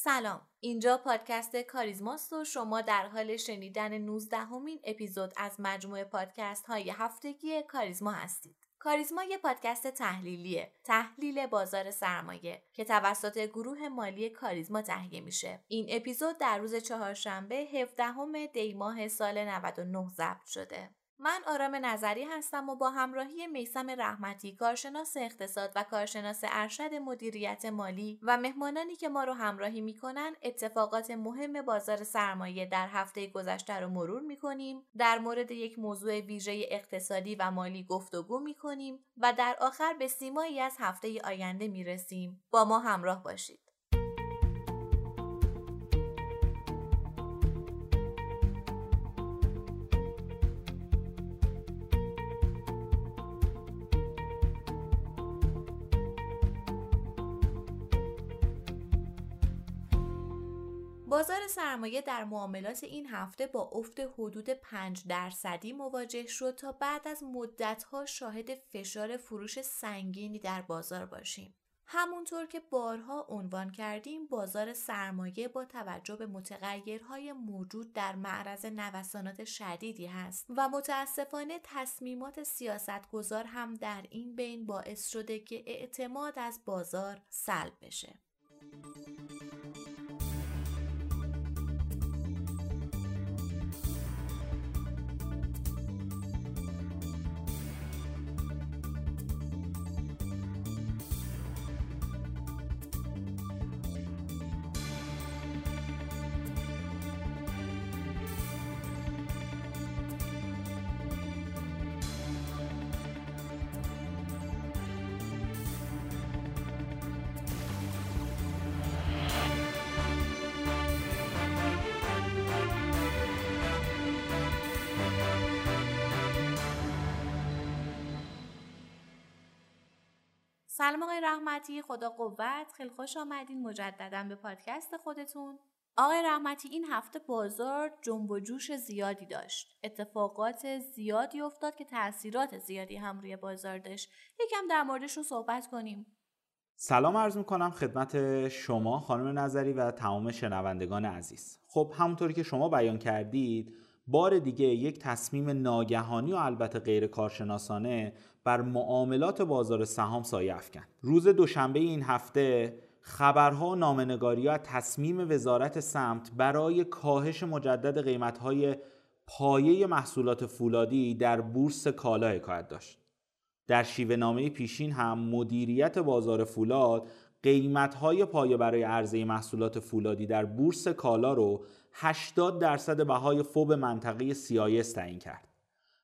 سلام. اینجا پادکست کاریزماست و شما در حال شنیدن 19 همین اپیزود از مجموعه پادکست های هفتگی کاریزما هستید. کاریزما یه پادکست تحلیلیه. تحلیل بازار سرمایه که توسط گروه مالی کاریزما تهیه میشه. این اپیزود در روز چهارشنبه 17 دی ماه سال 99 ضبط شده. من آرام نظری هستم و با همراهی میسم رحمتی کارشناس اقتصاد و کارشناس ارشد مدیریت مالی و مهمانانی که ما رو همراهی می‌کنن اتفاقات مهم بازار سرمایه در هفته گذشته رو مرور می‌کنیم. در مورد یک موضوع ویژه اقتصادی و مالی گفتگو می‌کنیم و در آخر به سیمایی از هفته آینده می‌رسیم. با ما همراه باشید. بازار سرمایه در معاملات این هفته با افت حدود 5 درصدی مواجه شد تا بعد از مدتها شاهد فشار فروش سنگینی در بازار باشیم. همونطور که بارها عنوان کردیم بازار سرمایه با توجه به متغیرهای موجود در معرض نوسانات شدیدی هست و متاسفانه تصمیمات سیاستگزار هم در این بین باعث شده که اعتماد از بازار سلب بشه. سلام آقای رحمتی خدا قوت. خیلی خوش آمدین. مجددا به پادکست خودتون. آقای رحمتی این هفته بازار جنب و جوش زیادی داشت. اتفاقات زیادی افتاد که تاثیرات زیادی هم روی بازار داشت. یکم در موردش رو صحبت کنیم. سلام عرض می‌کنم خدمت شما خانم نظری و تمام شنوندگان عزیز. خب همونطوری که شما بیان کردید بار دیگه یک تصمیم ناگهانی و البته غیر کارشناسانه بر معاملات بازار سهام سایه افکن روز دوشنبه این هفته خبرها و نامنگاری از تصمیم وزارت سمت برای کاهش مجدد قیمتهای پایه محصولات فولادی در بورس کالا حکایت داشت در شیوه نامه پیشین هم مدیریت بازار فولاد قیمتهای پایه برای عرضه محصولات فولادی در بورس کالا رو 80 درصد بهای فوب منطقه CIS تعیین کرد.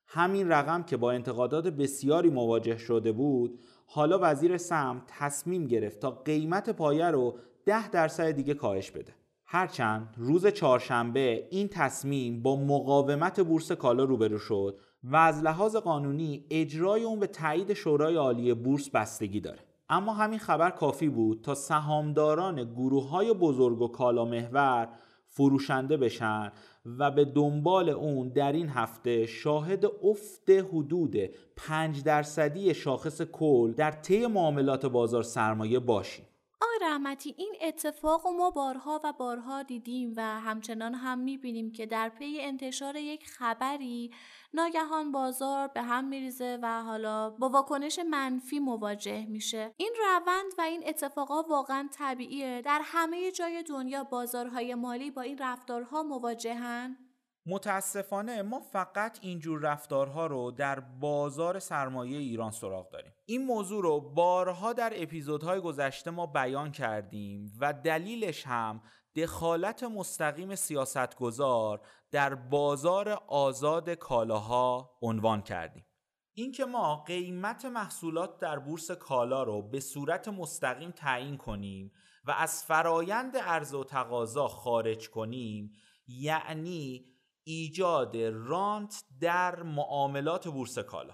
همین رقم که با انتقادات بسیاری مواجه شده بود حالا وزیر سم تصمیم گرفت تا قیمت پایه رو 10 درصد دیگه کاهش بده. هرچند روز چهارشنبه این تصمیم با مقاومت بورس کالا روبرو شد و از لحاظ قانونی اجرای اون به تایید شورای عالی بورس بستگی داره. اما همین خبر کافی بود تا سهامداران گروه های بزرگ و کالا محور فروشنده بشن و به دنبال اون در این هفته شاهد افت حدود 5 درصدی شاخص کل در طی معاملات بازار سرمایه باشیم. آقای رحمتی این اتفاق و ما بارها و بارها دیدیم و همچنان هم می‌بینیم که در پی انتشار یک خبری ناگهان بازار به هم میریزه و حالا با واکنش منفی مواجه میشه. این روند و این اتفاقا واقعا طبیعیه. در همه جای دنیا بازارهای مالی با این رفتارها مواجهن؟ متاسفانه ما فقط اینجور رفتارها رو در بازار سرمایه ایران سراغ داریم. این موضوع رو بارها در اپیزودهای گذشته ما بیان کردیم و دلیلش هم دخالت مستقیم سیاستگزار در بازار آزاد کالاها عنوان کردیم. اینکه ما قیمت محصولات در بورس کالا رو به صورت مستقیم تعیین کنیم و از فرایند عرضه و تقاضا خارج کنیم یعنی ایجاد رانت در معاملات بورس کالا.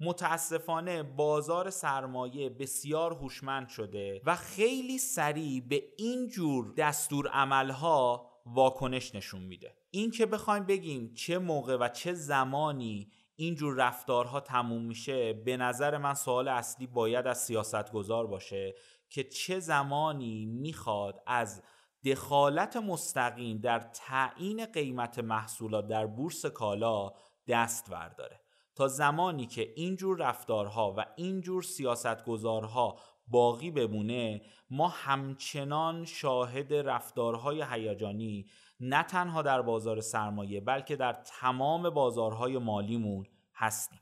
متاسفانه بازار سرمایه بسیار هوشمند شده و خیلی سریع به این جور دستور عملها واکنش نشون میده. این که بخوایم بگیم چه موقع و چه زمانی اینجور رفتارها تموم میشه به نظر من سوال اصلی باید از سیاستگزار باشه که چه زمانی می‌خواد از دخالت مستقیم در تعیین قیمت محصولات در بورس کالا دست برداره. تا زمانی که اینجور رفتارها و اینجور سیاستگزارها باقی بمونه ما همچنان شاهد رفتارهای هیجانی نه تنها در بازار سرمایه بلکه در تمام بازارهای مالیمون هستیم.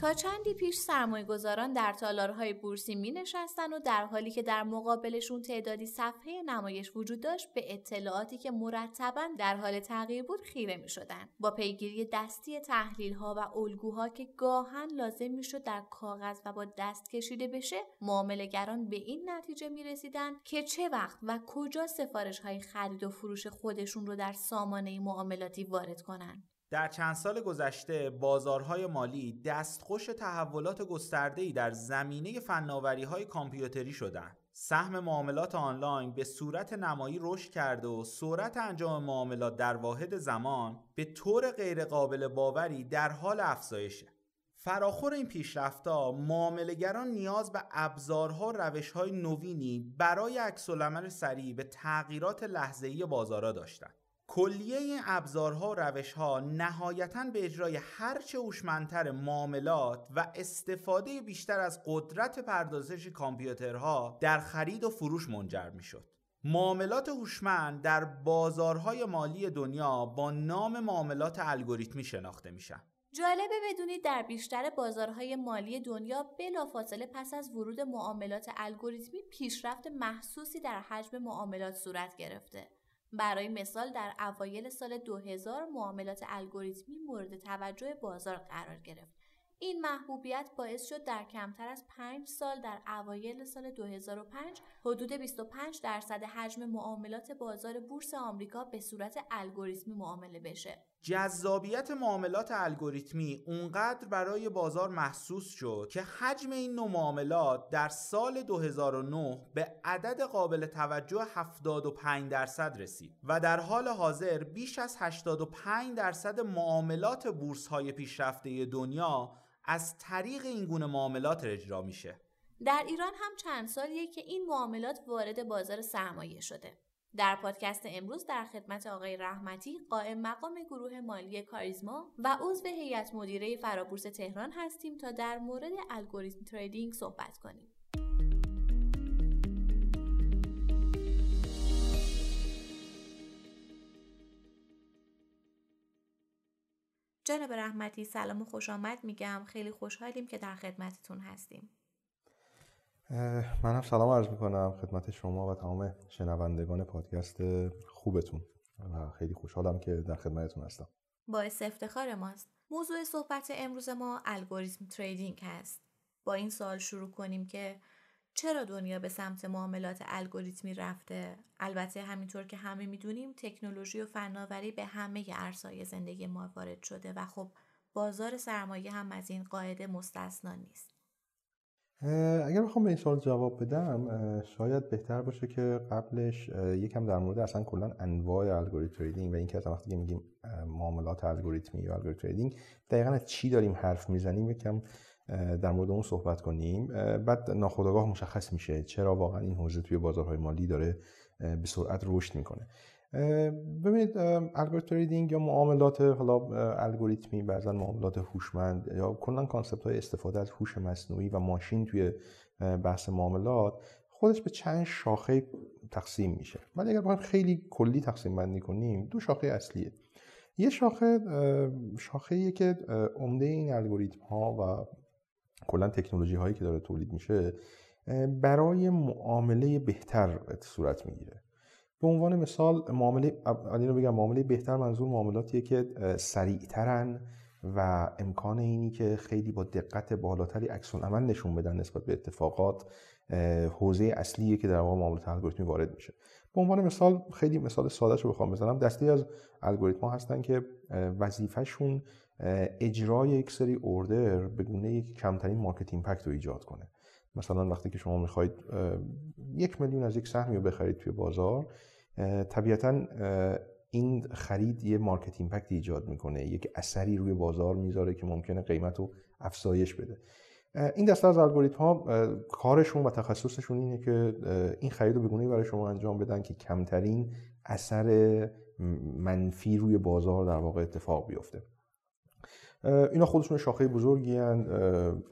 تا چندی پیش سرمایه گذاران در تالارهای بورسی می نشستن و در حالی که در مقابلشون تعدادی صفحه نمایش وجود داشت به اطلاعاتی که مرتبا در حال تغییر بود خیره می شدن. با پیگیری دستی تحلیل ها و الگوها که گاهن لازم می شد در کاغذ و با دست کشیده بشه معاملهگران به این نتیجه می رسیدن که چه وقت و کجا سفارش های خرید و فروش خودشون رو در سامانه معاملاتی وارد کنند. در چند سال گذشته بازارهای مالی دستخوش تحولات گسترده‌ای در زمینه فناوری‌های کامپیوتری شدند. سهم معاملات آنلاین به صورت نمایی رشد کرده و سرعت انجام معاملات در واحد زمان به طور غیرقابل باوری در حال افزایشه. فراخور این پیشرفتها معاملهگران نیاز به ابزارها و روشهای نوینی برای عکسالعمل سریع به تغییرات لحظه‌ای بازارها داشتند. کلیه این ابزارها و روشها نهایتا به اجرای هرچه هوشمندتر معاملات و استفاده بیشتر از قدرت پردازش کامپیوترها در خرید و فروش منجر می‌شد. معاملات هوشمند در بازارهای مالی دنیا با نام معاملات الگوریتمی شناخته میشن. جالبه بدونید در بیشتر بازارهای مالی دنیا بلافاصله پس از ورود معاملات الگوریتمی پیشرفت محسوسی در حجم معاملات صورت گرفته. برای مثال در اوایل سال 2000 معاملات الگوریتمی مورد توجه بازار قرار گرفت. این محبوبیت باعث شد در کمتر از 5 سال در اوایل سال 2005 حدود 25 درصد حجم معاملات بازار بورس آمریکا به صورت الگوریتمی معامله بشه. جذابیت معاملات الگوریتمی اونقدر برای بازار محسوس شد که حجم این نوع معاملات در سال 2009 به عدد قابل توجه 75 درصد رسید و در حال حاضر بیش از 85 درصد معاملات بورس های پیشرفته دنیا از طریق این گونه معاملات اجرا میشه. در ایران هم چند سالیه که این معاملات وارد بازار سرمایه شده. در پادکست امروز در خدمت آقای رحمتی قائم مقام گروه مالی کاریزما و عضو هیئت مدیره فرابورس تهران هستیم تا در مورد الگوریتم تریدینگ صحبت کنیم. جناب رحمتی سلام و خوش آمد میگم خیلی خوشحالیم که در خدمتتون هستیم. منم سلام عرض می‌کنم خدمت شما و تمام شنوندگان پادکست خوبتون. و خیلی خوشحالم که در خدمتتون هستم. باعث افتخار ماست. موضوع صحبت امروز ما الگوریتم تریدینگ هست. با این سال شروع کنیم که چرا دنیا به سمت معاملات الگوریتمی رفته؟ البته همینطور که همه می‌دونیم تکنولوژی و فناوری به همه ارزهای زندگی ما وارد شده و خب بازار سرمایه هم از این قاعده مستثنا نیست. اگر بخوام به این سوال جواب بدم شاید بهتر باشه که قبلش یکم در مورد اصلا کلا انواع الگوریتم تریدینگ و اینکه اصلا وقتی که میگیم معاملات الگوریتمی و الگوریتم تریدینگ دقیقا از چی داریم حرف می‌زنیم؟ یکم در مورد اون صحبت کنیم. بعد ناخودآگاه مشخص میشه چرا واقعا این حوزه توی بازارهای مالی داره به سرعت رشد می‌کنه. ببینید algorithm trading یا معاملات حالا الگوریتمی بعضا معاملات هوشمند یا کلا concept های استفاده از هوش مصنوعی و ماشین توی بحث معاملات خودش به چند شاخه تقسیم میشه. ولی اگر بخوایم خیلی کلی تقسیم بندی کنیم دو شاخه اصلیه. یه شاخه شاخه که عمده این الگوریتم ها و کلا تکنولوژی هایی که داره تولید میشه برای معامله بهتر صورت می‌گیره. به عنوان مثال معامله رو بگم معامله بهتر منظور معاملاتیه که سریعترن و امکان اینی که خیلی با دقت بالاتری عکس عمل نشون بدن نسبت به اتفاقات حوزه اصلیه که در واقع معاملات الگوریتمی وارد میشه. به عنوان مثال خیلی مثال ساده رو بخوام بزنم. دستی از الگوریتم ها هستن که وظیفهشون اجرای یک سری اوردر به گونه یک کمترین مارکت ایمپکت رو ایجاد کنه. مثلا وقتی که شما می‌خواید یک میلیون از یک سهمی رو بخرید توی بازار طبیعتا این خرید یه مارکت ایمپکت ایجاد می‌کنه یک اثری روی بازار می‌ذاره که ممکنه قیمت رو افزایش بده. این دسته از الگوریتم ها کارشون و تخصصشون اینه که این خرید رو بگونه برای شما انجام بدن که کمترین اثر منفی روی بازار در واقع اتفاق بیفته. اینا خودشون شاخه بزرگی هن.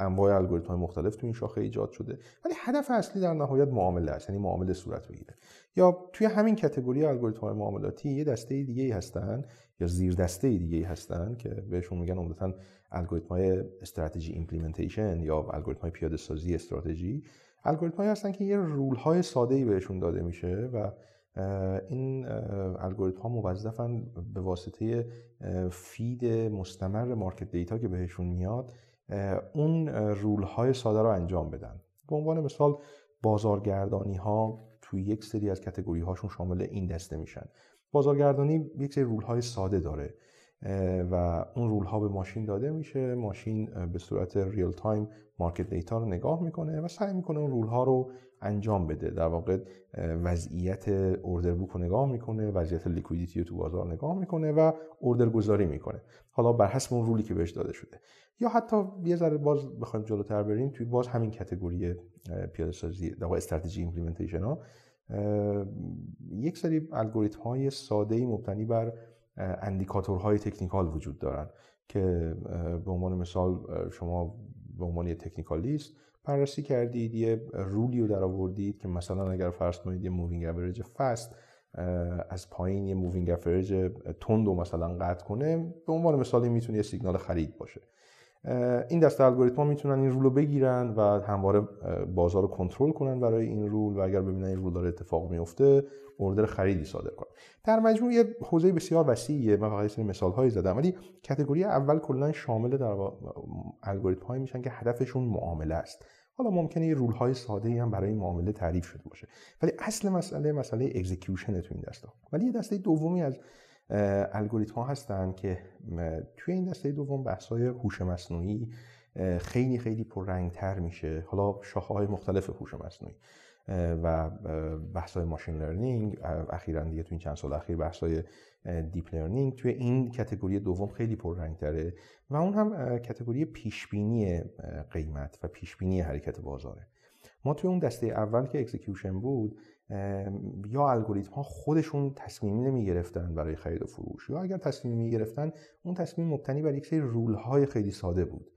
انواع الگوریتم های مختلف تو این شاخه ایجاد شده ولی هدف اصلی در نهایت معامله است یعنی معامله صورت بگیره یا توی همین category الگوریتم های معاملاتی یه دسته دیگه ای هستن یا زیر دسته دیگه ای هستن که بهشون میگن عمدتا الگوریتم های strategy implementation یا الگوریتم های پیاده سازی استراتژی الگوریتم هستن که یه rule های ساده ای بهشون داده میشه و این الگوریتم ها موظفن به واسطه feed مستمر market data که بهشون میاد اون rule های ساده رو انجام بدن. به عنوان مثال بازارگردانی ها توی یک سری از category هاشون شامل این دسته میشن. بازارگردانی یک سری rule های ساده داره. و اون rule ها به ماشین داده میشه. ماشین به صورت real time market data رو نگاه می‌کنه و سعی می‌کنه اون rule ها رو انجام بده. در واقع وضعیت order book رو نگاه می‌کنه وضعیت liquidity رو تو بازار نگاه می‌کنه و order گذاری می‌کنه. حالا بر حسب اون rule ی که بهش داده شده. یا حتی یه ذره باز بخوایم جلوتر بریم توی باز همین category پیاده سازی در strategy implementation ها یک سری الگوریتم های ساده مبتنی بر اندیکاتورهای technical وجود دارن که به عنوان مثال شما به عنوان یه technicalist بررسی کردید یه rule ی رو در آوردید که مثلا اگر فرض کنید یه moving average fast از پایین یه moving average تند رو مثلا قطع کنه به عنوان مثالی می‌تونه یه سیگنال خرید باشه. این دسته الگوریتم می‌تونن این rule رو بگیرن و همواره بازار رو کنترل کنن برای این rule و اگر ببینن این rule داره اتفاق میفته order خریدی صادر کنن. در مجموع یه حوزه بسیار وسیعه من فقط یه مثال هایی زدم ولی category اول کلا شامل در الگوریتم هایی میشن که هدفشون معامله است. حالا ممکنه یه rule های ساده هم برای معامله تعریف شده باشه. ولی اصل مسئله مسئله execution تو این دسته ولی یه دسته دومی از الگوریتم ها هستن که توی این دسته دوم بحث های هوش مصنوعی خیلی خیلی پررنگتر میشه. حالا شاخه های مختلف هوش مصنوعی و بحث های machine learning اخیرا دیگه تو این چند سال اخیر بحث های deep learning توی این category دوم خیلی پررنگتره و اون هم category پیشبینی قیمت و پیشبینی حرکت بازاره. ما توی اون دسته اول که execution بود یا الگوریتم ها خودشون تصمیمی نمی گرفتن برای خرید و فروش یا اگر تصمیمی می گرفتن اون تصمیم مبتنی بر یک سری rule های خیلی ساده بود.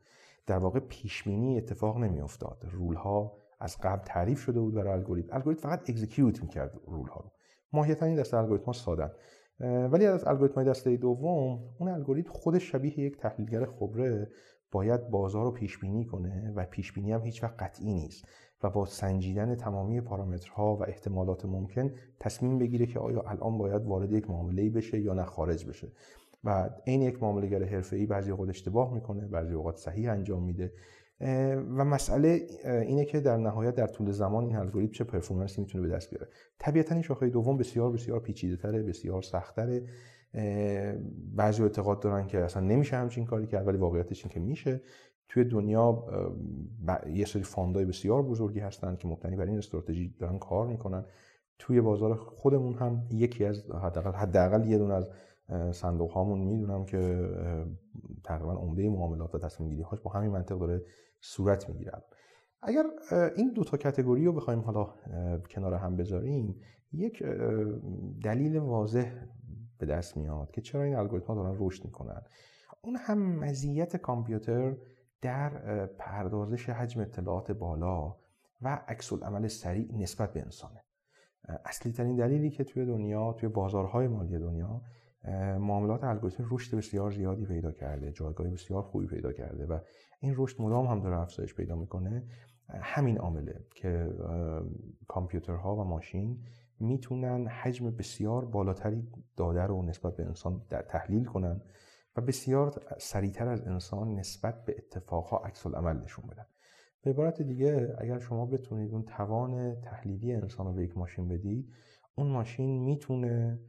در واقع پیشبینی اتفاق نمی افتاد rule ها از قبل تعریف شده بود برای الگوریتم. الگوریتم فقط execute می‌کرد rule ها رو. ماهیتا این دسته الگوریتم ها سادن ولی از الگوریتم های دسته دوم اون الگوریتم خودش شبیه یک تحلیلگر خبره باید بازار رو پیش بینی کنه و پیش بینی هم هیچ وقت قطعی نیست. و با سنجیدن تمامی پارامترها و احتمالات ممکن تصمیم بگیره که آیا الان باید وارد یک معامله بشه یا نه خارج بشه. و این یک معاملهگر حرفه‌ای بعضی اوقات اشتباه می‌کنه بعضی اوقات صحیح انجام میده. و مسئله اینه که در نهایت در طول زمان این الگوریتم چه پرفورمنسی می‌تونه به دست بیاره. طبیعتا این شاخه دوم بسیار بسیار پیچیده تره بسیار سختره بعضی اعتقاد دارن که اصلا نمیشه همچین کاری کرد ولی واقعیتش این که میشه. توی دنیا یه سری فاندای بسیار بزرگی هستن که مبتنی بر این استراتژی دارن کار می‌کنن. توی بازار خودمون هم یکی از حداقل حداقل یه دونه از صندوق هامون می‌دونم که تقریبا عمده معاملات و تصمیم گیری هاش با همین منطق داره صورت می‌گیره. اگر این دو تا کتگوری رو بخوایم حالا کنار هم بذاریم یک دلیل واضح به دست میاد که چرا این الگوریتم ها دارن رشد می‌کنن. اون هم مزیت کامپیوتر در پردازش حجم اطلاعات بالا و عکس عمل سریع نسبت به انسانه. اصلی ترین دلیلی که توی دنیا توی بازارهای مالی دنیا معاملات الگوریتم رشد بسیار زیادی پیدا کرده جایگاه بسیار خوبی پیدا کرده و این رشد مدام هم داره افزایش پیدا می‌کنه. همین عامله که کامپیوترها و ماشین می‌تونن حجم بسیار بالاتری داده رو نسبت به انسان در تحلیل کنن. و بسیار سریعتر از انسان نسبت به اتفاقها عکس العمل نشون بدن به عبارت دیگه اگر شما بتونید اون توان تحلیلی انسان رو به یک ماشین بدید اون ماشین می‌تونه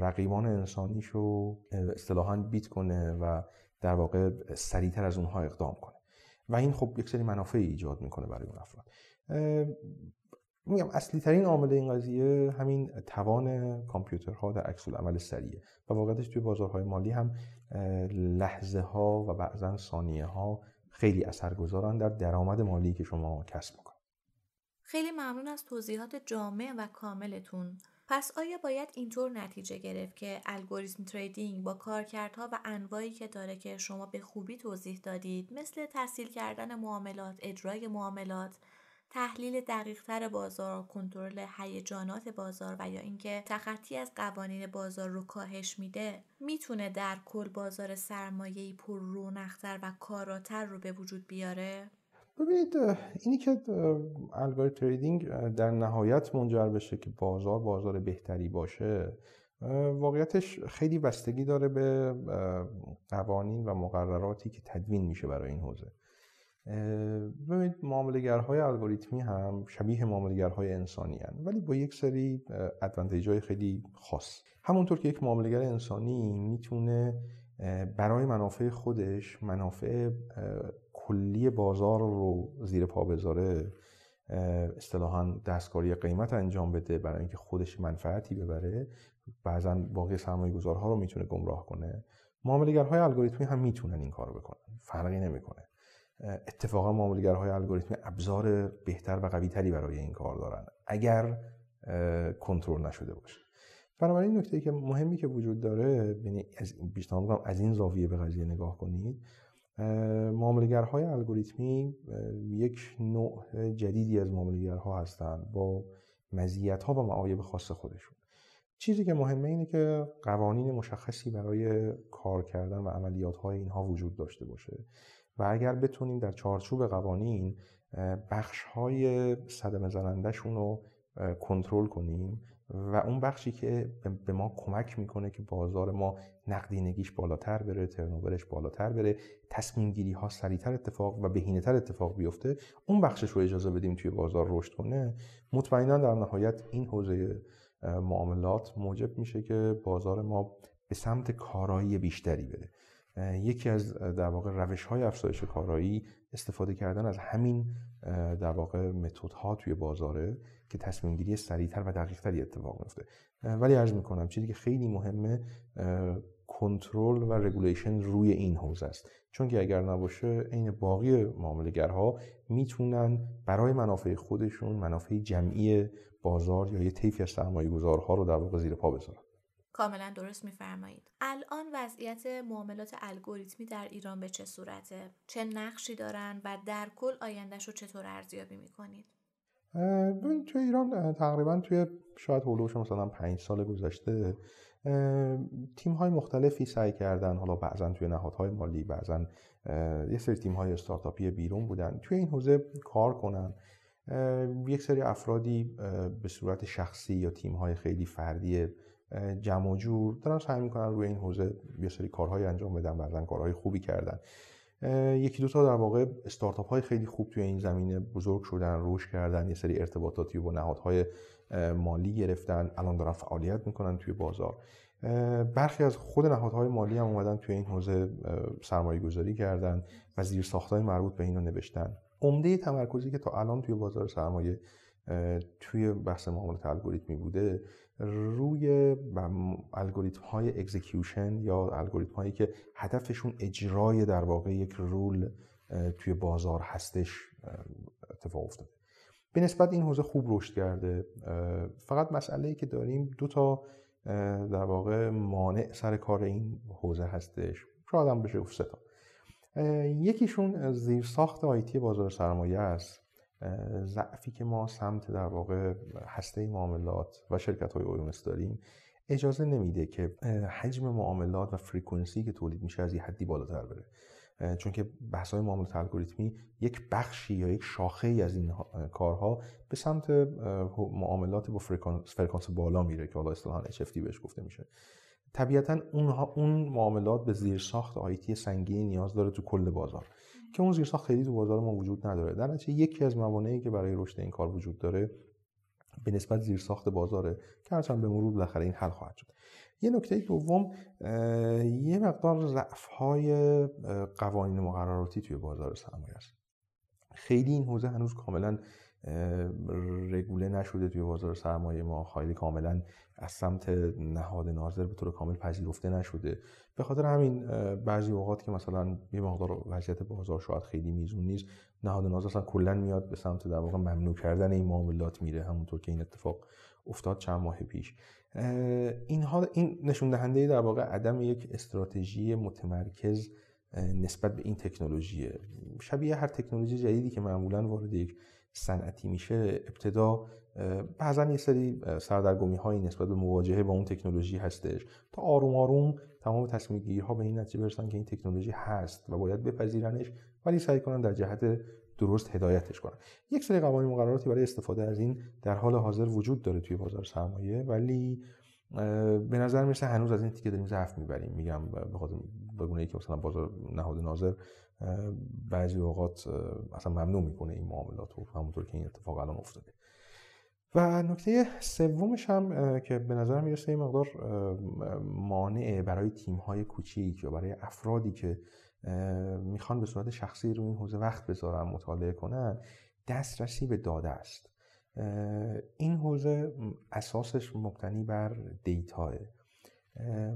رقیبان انسانیش رو اصطلاحا بیت کنه و در واقع سریعتر از اونها اقدام کنه. و این خب یک سری منافع ایجاد می‌کنه برای اون افراد. میگم اصلی ترین عامل این قضیه همین توان کامپیوترها در عکس عمل سریعه و واقعیتش توی بازارهای مالی هم لحظه ها و بعضا ثانیه ها خیلی اثرگذارن در درآمد مالی که شما کسب می‌کنید. خیلی ممنون از توضیحات جامع و کاملتون. پس آیا باید اینطور نتیجه گرفت که الگوریتم تریدینگ با کارکردها و انواعی که داره که شما به خوبی توضیح دادید مثل تحصیل کردن معاملات، اجرای معاملات، تحلیل دقیقتر بازار، کنترل هیجانات بازار و یا اینکه تخطی از قوانین بازار رو کاهش میده می‌تونه در کل بازار سرمایه‌ای پر رونقتر و کاراتر رو به وجود بیاره؟ ببینید اینی که الگوریتم تریدینگ در نهایت منجر بشه که بازار بازار بهتری باشه واقعیتش خیلی بستگی داره به قوانین و مقرراتی که تدوین میشه برای این حوزه ببینید معاملگرهای الگوریتمی هم شبیه معاملگرهای انسانی هن. ولی با یک سری ادوانتیج های خیلی خاص. همونطور که یک معاملگر انسانی می‌تونه برای منافع خودش منافع کلی بازار رو زیر پا بذاره اصطلاحا دستکاری قیمت انجام بده برای اینکه خودش منفعتی ببره. بعضا باقی سرمایه گذارها رو می‌تونه گمراه کنه. معاملگرهای الگوریتمی هم می‌تونن این کارو بکنن. فرقی نمی‌کنه. اتفاقا معاملگرهای الگوریتمی ابزار بهتر و قویتری برای این کار دارن. اگر کنترل نشده باشه. بنابراین نکته که مهمی که وجود داره یعنی از بیشتر از این زاویه به قضیه نگاه کنید معاملگرهای الگوریتمی یک نوع جدیدی از معاملگرها هستند با مزیت‌ها و معایب خاص خودشون. چیزی که مهمه اینه که قوانین مشخصی برای کار کردن و عملیات های اینها وجود داشته باشه. و اگر بتونیم در چارچوب قوانین بخش های صدمه رو کنترل کنیم و اون بخشی که به ما کمک می‌کنه که بازار ما نقدینگیش بالاتر بره ترنوورش بالاتر بره تصمیم گیری ها سریعتر اتفاق و بهینه تر اتفاق بیفته اون بخشش رو اجازه بدیم توی بازار رشد کنه. مطمئنا در نهایت این حوزه معاملات موجب میشه که بازار ما به سمت کارایی بیشتری بره. یکی از در واقع روش های افزایش کارایی استفاده کردن از همین در واقع متد ها توی بازاره که تصمیم گیری سریعتر و دقیقتری اتفاق میفته ولی عرض می‌کنم چیزی که خیلی مهمه کنترل و رگولیشن روی این حوزه است. چون که اگر نباشه عین باقی معاملهگرها می‌تونن برای منافع خودشون منافع جمعی بازار یا یه طیفی از سرمایه رو در واقع زیر پا بذارن. کاملا درست میفرمایید. الان وضعیت معاملات الگوریتمی در ایران به چه صورته؟ چه نقشی دارن و در کل آیندهش رو چطور ارزیابی می‌کنید؟ ببین توی ایران تقریبا توی شاید هولوش مثلا پنج سال گذشته تیم های مختلفی سعی کردن حالا بعضا توی نهادهای مالی بعضا یه سری تیم های استارتاپی بیرون بودن. توی این حوزه کار کنن. یک سری افرادی به صورت شخصی یا تیم های خیلی فردی جمع و جور دارن سعی می‌کنن روی این حوزه یه سری کارهای انجام بدن بعضا کارهای خوبی کردن. یکی دو تا در واقع استارتاپ های خیلی خوب توی این زمینه بزرگ شدن روش کردن یه سری ارتباطاتی با نهادهای مالی گرفتن. الان دارن فعالیت می‌کنن توی بازار. برخی از خود نهادهای مالی هم اومدن توی این حوزه سرمایه گذاری کردن و زیر ساختای مربوط به اینو نوشتن. عمده تمرکزی که تا الان توی بازار سرمایه توی بحث معاملات الگوریتمی بوده روی الگوریتم های اکزیکیوشن یا الگوریتم هایی که هدفشون اجرای در واقع یک رول توی بازار هستش اتفاق افتاده. به نسبت این حوزه خوب رشد کرده فقط مسئله ای که داریم دو تا در واقع مانع سر کار این حوزه هستش. شاید هم بشه تا. یکیشون زیر ساخت آیتی بازار سرمایه است. ضعفی که ما سمت در واقع هسته معاملات و شرکت های اویونس داریم اجازه نمیده که حجم معاملات و فریکونسی که تولید میشه از یه حدی بالاتر بره. چون که بحث های معاملات الگوریتمی یک بخشی یا یک شاخه ای از این کارها به سمت معاملات با فرکانس بالا میره که حالا اصطلاحا HFT بهش گفته میشه. طبیعتا اونها اون معاملات به زیر ساخت آیتی سنگینی نیاز داره تو کل بازار. که اون زیرساخت خیلی تو بازار ما وجود نداره. در نتیجه یکی از موانعی که برای رشد این کار وجود داره به نسبت زیرساخت بازاره که هرچند به مرور بالاخره این حل خواهد شد. یه نکته دوم یه مقدار ضعف های قوانین مقرراتی توی بازار سرمایه است. خیلی این حوزه هنوز کاملا رگوله نشده توی بازار سرمایه ما. خیلی کاملا از سمت نهاد ناظر به طور کامل پذیرفته نشده. به خاطر همین بعضی اوقات که مثلا یه مقدار وضعیت بازار شاید خیلی میزون نیست نهاد ناظر اصلا کلا میاد به سمت در واقع ممنوع کردن این معاملات میره همونطور که این اتفاق افتاد چند ماه پیش. اینها این نشون دهنده در واقع عدم یک استراتژی متمرکز نسبت به این تکنولوژی شبیه هر تکنولوژی جدیدی که معمولا وارد یک صنعتی میشه ابتدا بعضا یه سری سردرگمی هایی نسبت به مواجهه با اون تکنولوژی هستش. تا آروم آروم تمام تصمیم گیرها به این نتیجه برسن که این تکنولوژی هست و باید بپذیرنش ولی سعی کنن در جهت درست هدایتش کنن. یک سری قوانین مقرراتی برای استفاده از این در حال حاضر وجود داره توی بازار سرمایه ولی به نظر می‌رسه هنوز از این تیکه داریم ضعف می‌بریم. میگم به خاطر بگونه که مثلا بازار نهاد ناظر بعضی اوقات اصلا ممنوع می‌کنه این معاملات رو همونطور که این اتفاق الان افتاده. و نکته سومش هم که به نظر می‌رسه این مقدار مانع برای تیم های کوچیک یا برای افرادی که می‌خوان به صورت شخصی رو این حوزه وقت بذارن مطالعه کنن دسترسی به داده است. این حوزه اساسش مبتنی بر دیتاه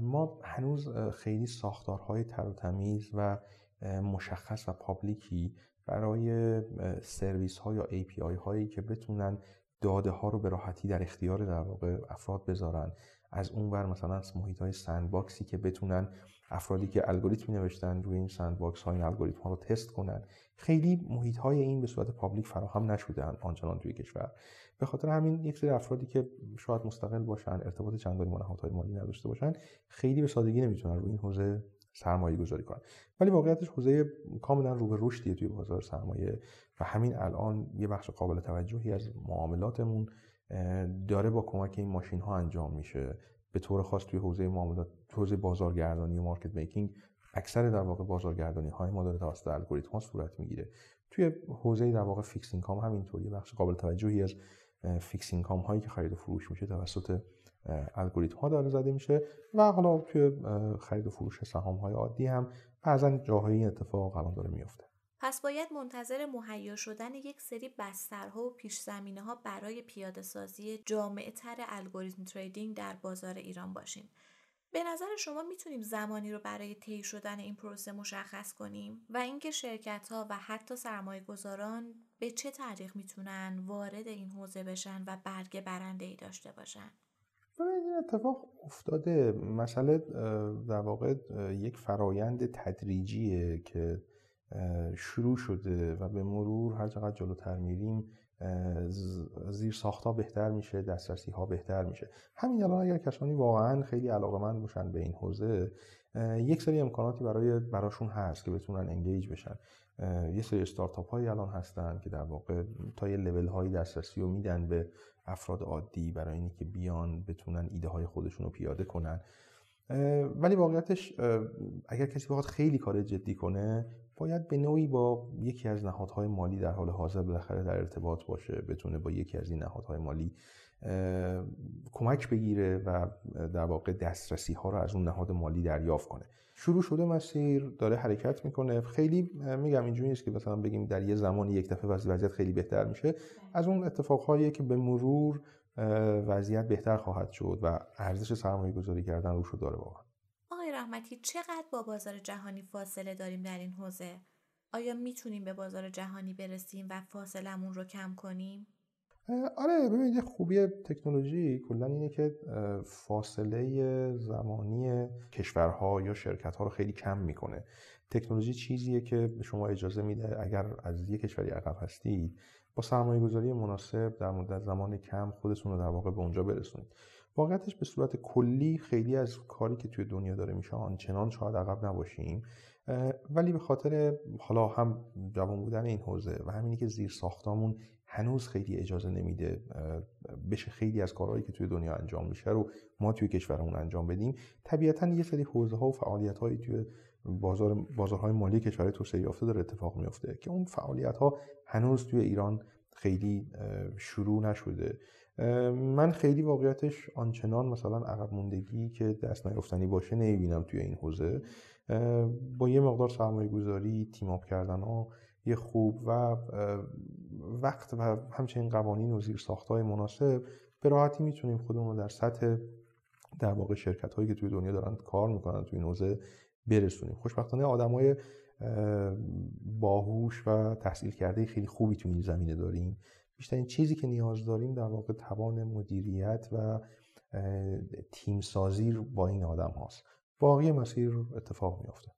ما هنوز خیلی ساختارهای تر و تمیز و مشخص و public ی برای سرویس ها یا API هایی که بتونن داده ها رو به راحتی در اختیار در واقع افراد بذارن. از اون ور مثلا محیط های sandbox ی که بتونن افرادی که الگوریتم نوشتن روی این sandbox ها این الگوریتم ها رو تست کنن. خیلی محیط های این به صورت public فراهم نشدن آنچنان توی کشور. به خاطر همین یک سری افرادی که شاید مستقل باشن ارتباط چندانی با نهادهای مالی نداشته باشن خیلی به سادگی نمی‌تونن روی این حوزه سرمایه گذاری کنن. ولی واقعیتش حوزه کاملا رو به رشدیه توی بازار سرمایه و همین الان یه بخش قابل توجهی از معاملاتمون داره با کمک این ماشین ها انجام میشه. به طور خاص توی حوزه معاملات حوزه بازارگردانی و market making اکثر در واقع بازارگردانی های ما داره توسط الگوریتم ها صورت می‌گیره. توی حوزه در واقع fixed income همینطوری بخش قابل توجهی از fixed income هایی که خرید و فروش میشه توسط الگوریتم ها داره زده میشه و حالا توی خرید و فروش سهام های عادی هم بعضا جاهایی اتفاق الان داره میفته پس باید منتظر مهیا شدن یک سری بسترها و پیش زمینه ها برای پیاده سازی جامعه تر algorithm trading در بازار ایران باشیم. به نظر شما می‌تونیم زمانی رو برای طی شدن این پروسه مشخص کنیم و اینکه شرکت ها و حتی سرمایه گذاران به چه طریق می‌تونن وارد این حوزه بشن و برگ برنده ای داشته باشن؟ این اتفاق افتاده مسئله در واقع یک فرایند تدریجیه که شروع شده و به مرور هر چقدر جلوتر میریم زیر ساختا بهتر میشه دسترسی ها بهتر میشه. همین الان اگر کسانی واقعا خیلی علاقه من باشن به این حوزه یک سری امکاناتی برای براشون هست که بتونن انگیج بشن. یه سری استارتاپ هایی الان هستن که در واقع تا یه لول های دسترسی رو میدن به افراد عادی برای اینکه که بیان بتونن ایده های خودشون رو پیاده کنن. ولی واقعیتش اگر کسی بخواد خیلی کار جدی کنه باید به نوعی با یکی از نهادهای مالی در حال حاضر بالاخره در ارتباط باشه بتونه با یکی از این نهادهای مالی کمک بگیره و در واقع دسترسی ها رو از اون نهاد مالی دریافت کنه. شروع شده مسیر داره حرکت می‌کنه. خیلی میگم اینجوری نیست که مثلا بگیم در یه زمان یک دفعه وضعیت خیلی بهتر میشه. از اون اتفاقهایی که به مرور وضعیت بهتر خواهد شد و ارزش سرمایه گذاری کردن روش رو داره واقعا. رحمتی چقدر با بازار جهانی فاصله داریم در این حوزه؟ آیا می‌تونیم به بازار جهانی برسیم و فاصلمون رو کم کنیم؟ آره ببینید خوبی تکنولوژی کلا اینه که فاصله زمانی کشورها یا شرکتها رو خیلی کم می‌کنه. تکنولوژی چیزیه که به شما اجازه میده اگر از یک کشوری عقب هستید با سرمایه گذاری مناسب در مدت زمان کم خودتون رو در واقع به اونجا برسونید. واقعیتش به صورت کلی خیلی از کاری که توی دنیا داره میشه آنچنان شاید عقب نباشیم ولی به خاطر حالا هم جوان بودن این حوزه و همینی که زیر ساختامون هنوز خیلی اجازه نمیده بشه خیلی از کارهایی که توی دنیا انجام میشه رو ما توی کشورمون انجام بدیم طبیعتا یه سری حوزه ها و فعالیت هایی توی بازار بازارهای مالی کشورهای توسعه یافته داره اتفاق میفته که اون فعالیت ها هنوز توی ایران خیلی شروع نشده. من خیلی واقعیتش آنچنان مثلا عقب موندگی که دست نیافتنی باشه نمی‌بینم توی این حوزه. با یه مقدار سرمایه گذاری تیم کردن ها خوب و وقت و همچنین قوانین و زیرساختهای مناسب به راحتی می‌تونیم خودمون در سطح در واقع شرکت هایی که توی دنیا دارن کار می‌کنن توی این برسونیم. خوشبختانه آدمای باهوش و تحصیل کرده خیلی خوبی تو این زمینه داریم. بیشترین چیزی که نیاز داریم در واقع توان مدیریت و تیم سازی با این آدم هاست باقی مسیر اتفاق میافته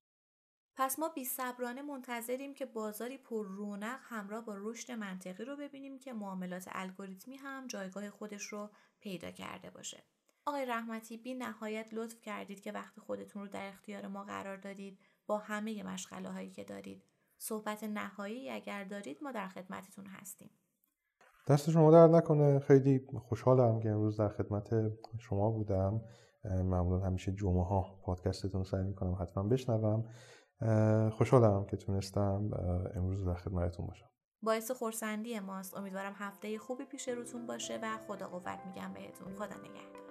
پس ما بی صبرانه منتظریم که بازاری پر رونق همراه با رشد منطقی رو ببینیم که معاملات الگوریتمی هم جایگاه خودش رو پیدا کرده باشه. آقای رحمتی بی نهایت لطف کردید که وقت خودتون رو در اختیار ما قرار دادید با همه مشغله هایی که دارید. صحبت نهایی اگر دارید ما در خدمتتون هستیم. دست شما درد نکنه. خیلی خوشحالم که امروز در خدمت شما بودم. معمولا همیشه جمعه ها پادکستتون سعی می‌کنم حتما بشنوم. خوشحالم که تونستم امروز در خدمتتون باشم. باعث خورسندی ماست. امیدوارم هفته خوبی پیش روتون باشه و خدا قوت میگم بهتون. خدا نگهدار.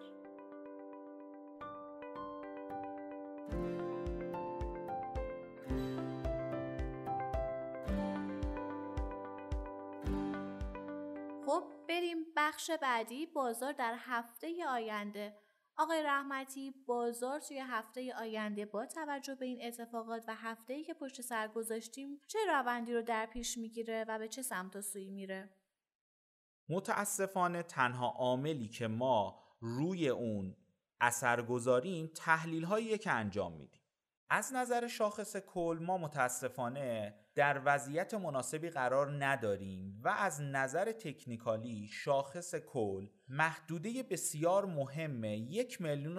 بخش بعدی بازار در هفته آینده. آقای رحمتی بازار توی هفته آینده با توجه به این اتفاقات و هفته ای که پشت سر گذاشتیم چه روندی رو در پیش می‌گیره و به چه سمت و سوی میره؟ متاسفانه تنها عاملی که ما روی اون اثر گذاریم تحلیل هایی که انجام میدیم. از نظر شاخص کل ما متاسفانه در وضعیت مناسبی قرار نداریم و از نظر تکنیکالی شاخص کل محدوده بسیار مهم یک میلیون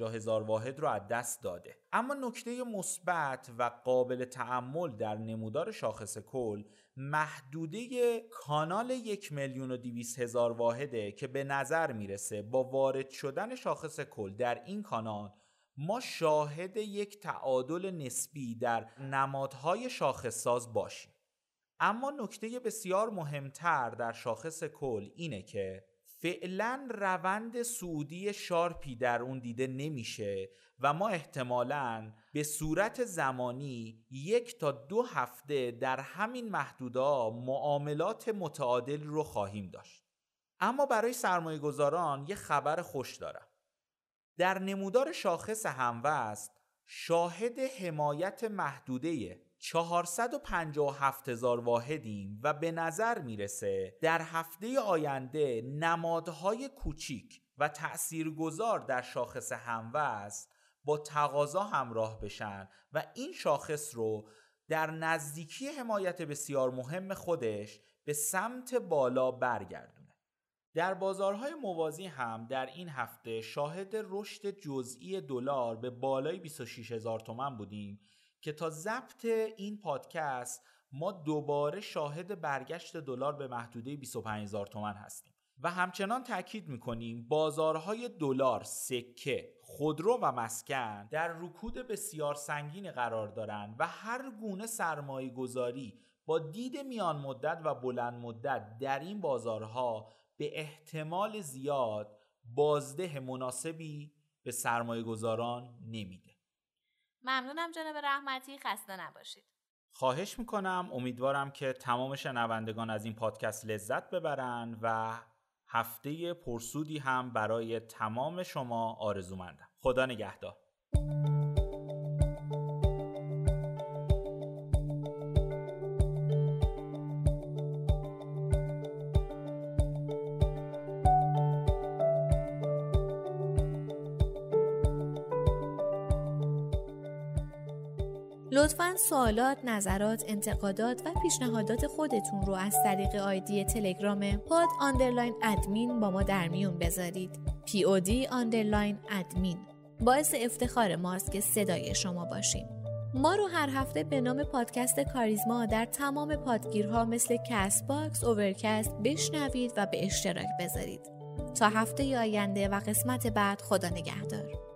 و هزار واحد رو از دست داده. اما نکته مثبت و قابل تعمل در نمودار شاخص کل محدوده کانال یک میلیون و هزار واحده که به نظر می‌رسه با وارد شدن شاخص کل در این کانال ما شاهد یک تعادل نسبی در نمادهای ساز باشیم. اما نکته بسیار مهمتر در شاخص کل اینه که فعلا روند سعودی شارپی در اون دیده نمیشه و ما احتمالا به صورت زمانی یک تا دو هفته در همین محدودا معاملات متعادل رو خواهیم داشت. اما برای سرمایه گذاران یه خبر خوش دارم. در نمودار شاخص هموست شاهد حمایت محدوده 457 هزار واحدیم و به نظر می‌رسه در هفته آینده نمادهای کوچیک و تأثیرگذار در شاخص هموست با تقاضا همراه بشن و این شاخص رو در نزدیکی حمایت بسیار مهم خودش به سمت بالا برگردون در بازارهای موازی هم در این هفته شاهد رشد جزئی دلار به بالای 26 هزار تومن بودیم که تا ضبط این پادکست ما دوباره شاهد برگشت دلار به محدوده 25 هزار تومن هستیم. و همچنان تاکید می‌کنیم بازارهای دلار، سکه، خودرو و مسکن در رکود بسیار سنگین قرار دارند و هر گونه سرمایه گذاری با دید میان مدت و بلند مدت در این بازارها به احتمال زیاد بازده مناسبی به سرمایه گذاران نمیده. ممنونم جناب رحمتی خسته نباشید. خواهش می‌کنم امیدوارم که تمام شنوندگان از این پادکست لذت ببرن و هفته پرسودی هم برای تمام شما آرزومندم. خدا نگهدار. سوالات، نظرات، انتقادات و پیشنهادات خودتون رو از طریق ID تلگرام pod underline admin با ما در میون بذارید. P underline admin باعث افتخار ماست که صدای شما باشیم. ما رو هر هفته به نام پادکست کاریزما در تمام پادگیرها مثل CastBox، Overcast بشنوید و به اشتراک بذارید. تا هفته آینده و قسمت بعد خدا نگهدار.